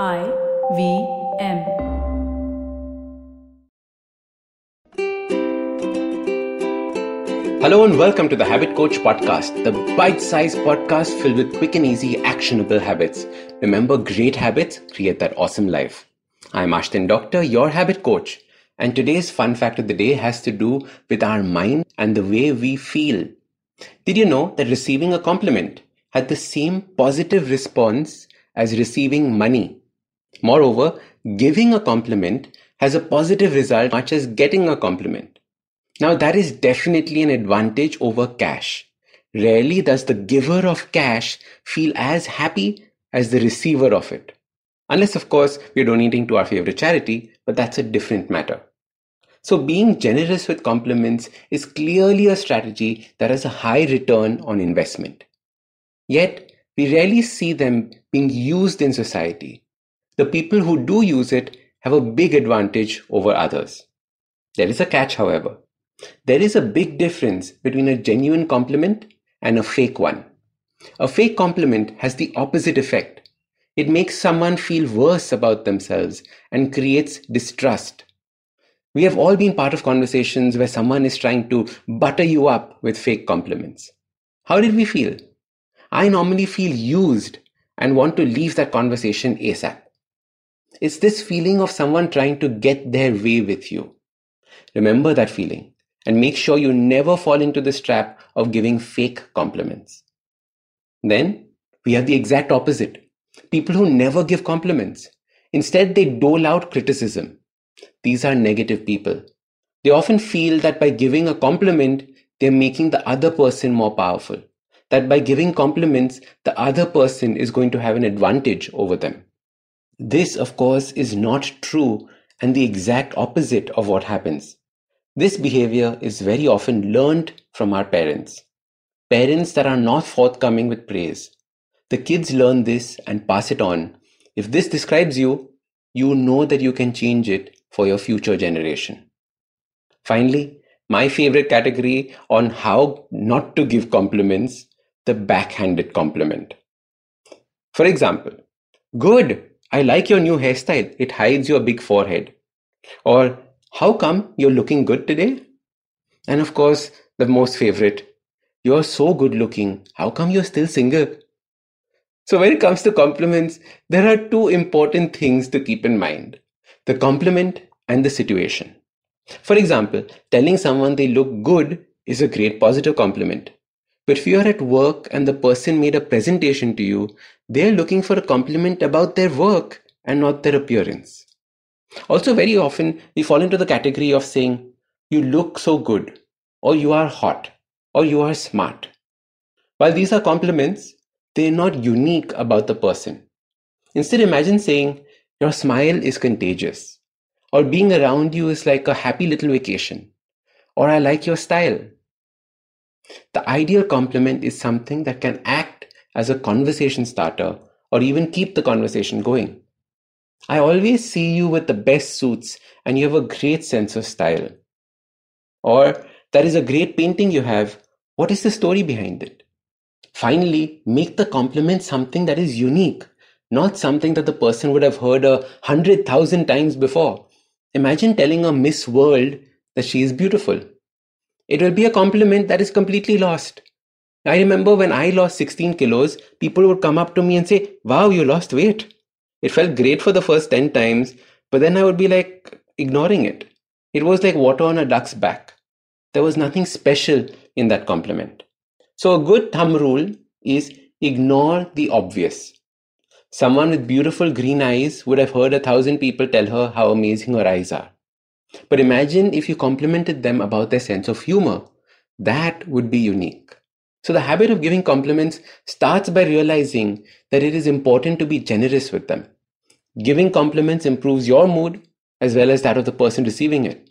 I V M. Hello and welcome to the Habit Coach Podcast, the bite sized podcast filled with quick and easy actionable habits. Remember, great habits create that awesome life. I'm Ashdin Doctor, your habit coach, and today's fun fact of the day has to do with our mind and the way we feel. Did you know that receiving a compliment had the same positive response as receiving money? Moreover, giving a compliment has a positive result much as getting a compliment. Now that is definitely an advantage over cash. Rarely does the giver of cash feel as happy as the receiver of it. Unless, of course, we're donating to our favorite charity, but that's a different matter. So, being generous with compliments is clearly a strategy that has a high return on investment. Yet, we rarely see them being used in society the people who do use it have a big advantage over others. There is a catch, however. There is a big difference between a genuine compliment and a fake one. A fake compliment has the opposite effect. It makes someone feel worse about themselves and creates distrust. We have all been part of conversations where someone is trying to butter you up with fake compliments. How did we feel? I normally feel used and want to leave that conversation ASAP. It's this feeling of someone trying to get their way with you. Remember that feeling and make sure you never fall into this trap of giving fake compliments. Then we have the exact opposite people who never give compliments. Instead, they dole out criticism. These are negative people. They often feel that by giving a compliment, they're making the other person more powerful. That by giving compliments, the other person is going to have an advantage over them. This, of course, is not true and the exact opposite of what happens. This behavior is very often learned from our parents. Parents that are not forthcoming with praise. The kids learn this and pass it on. If this describes you, you know that you can change it for your future generation. Finally, my favorite category on how not to give compliments the backhanded compliment. For example, good, I like your new hairstyle. It hides your big forehead. Or, how come you're looking good today? And of course, the most favorite, you're so good looking. How come you're still single? So, when it comes to compliments, there are two important things to keep in mind the compliment and the situation. For example, telling someone they look good is a great positive compliment. But if you are at work and the person made a presentation to you, they're looking for a compliment about their work and not their appearance. Also, very often we fall into the category of saying, You look so good, or you are hot, or you are smart. While these are compliments, they're not unique about the person. Instead, imagine saying, Your smile is contagious, or being around you is like a happy little vacation, or I like your style, the ideal compliment is something that can act as a conversation starter or even keep the conversation going. I always see you with the best suits and you have a great sense of style. Or, that is a great painting you have. What is the story behind it? Finally, make the compliment something that is unique, not something that the person would have heard a hundred thousand times before. Imagine telling a Miss World that she is beautiful. It will be a compliment that is completely lost. I remember when I lost 16 kilos, people would come up to me and say, Wow, you lost weight. It felt great for the first 10 times, but then I would be like ignoring it. It was like water on a duck's back. There was nothing special in that compliment. So, a good thumb rule is ignore the obvious. Someone with beautiful green eyes would have heard a thousand people tell her how amazing her eyes are. But imagine if you complimented them about their sense of humor. That would be unique. So the habit of giving compliments starts by realizing that it is important to be generous with them. Giving compliments improves your mood as well as that of the person receiving it.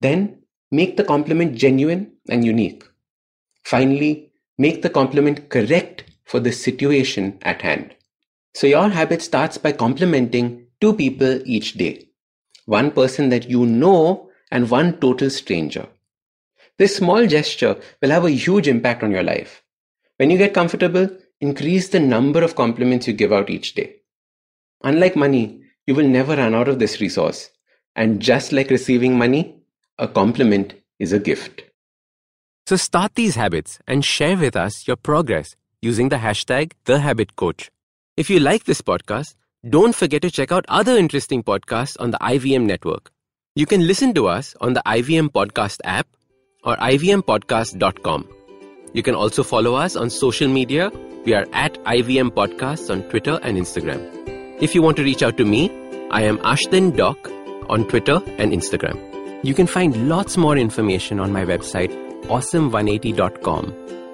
Then make the compliment genuine and unique. Finally, make the compliment correct for the situation at hand. So your habit starts by complimenting two people each day one person that you know, and one total stranger. This small gesture will have a huge impact on your life. When you get comfortable, increase the number of compliments you give out each day. Unlike money, you will never run out of this resource. And just like receiving money, a compliment is a gift. So start these habits and share with us your progress using the hashtag TheHabitCoach. If you like this podcast, don't forget to check out other interesting podcasts on the IVM network. You can listen to us on the IVM Podcast app or ivmpodcast.com. You can also follow us on social media. We are at IVM Podcasts on Twitter and Instagram. If you want to reach out to me, I am Ashdin Doc on Twitter and Instagram. You can find lots more information on my website, awesome180.com,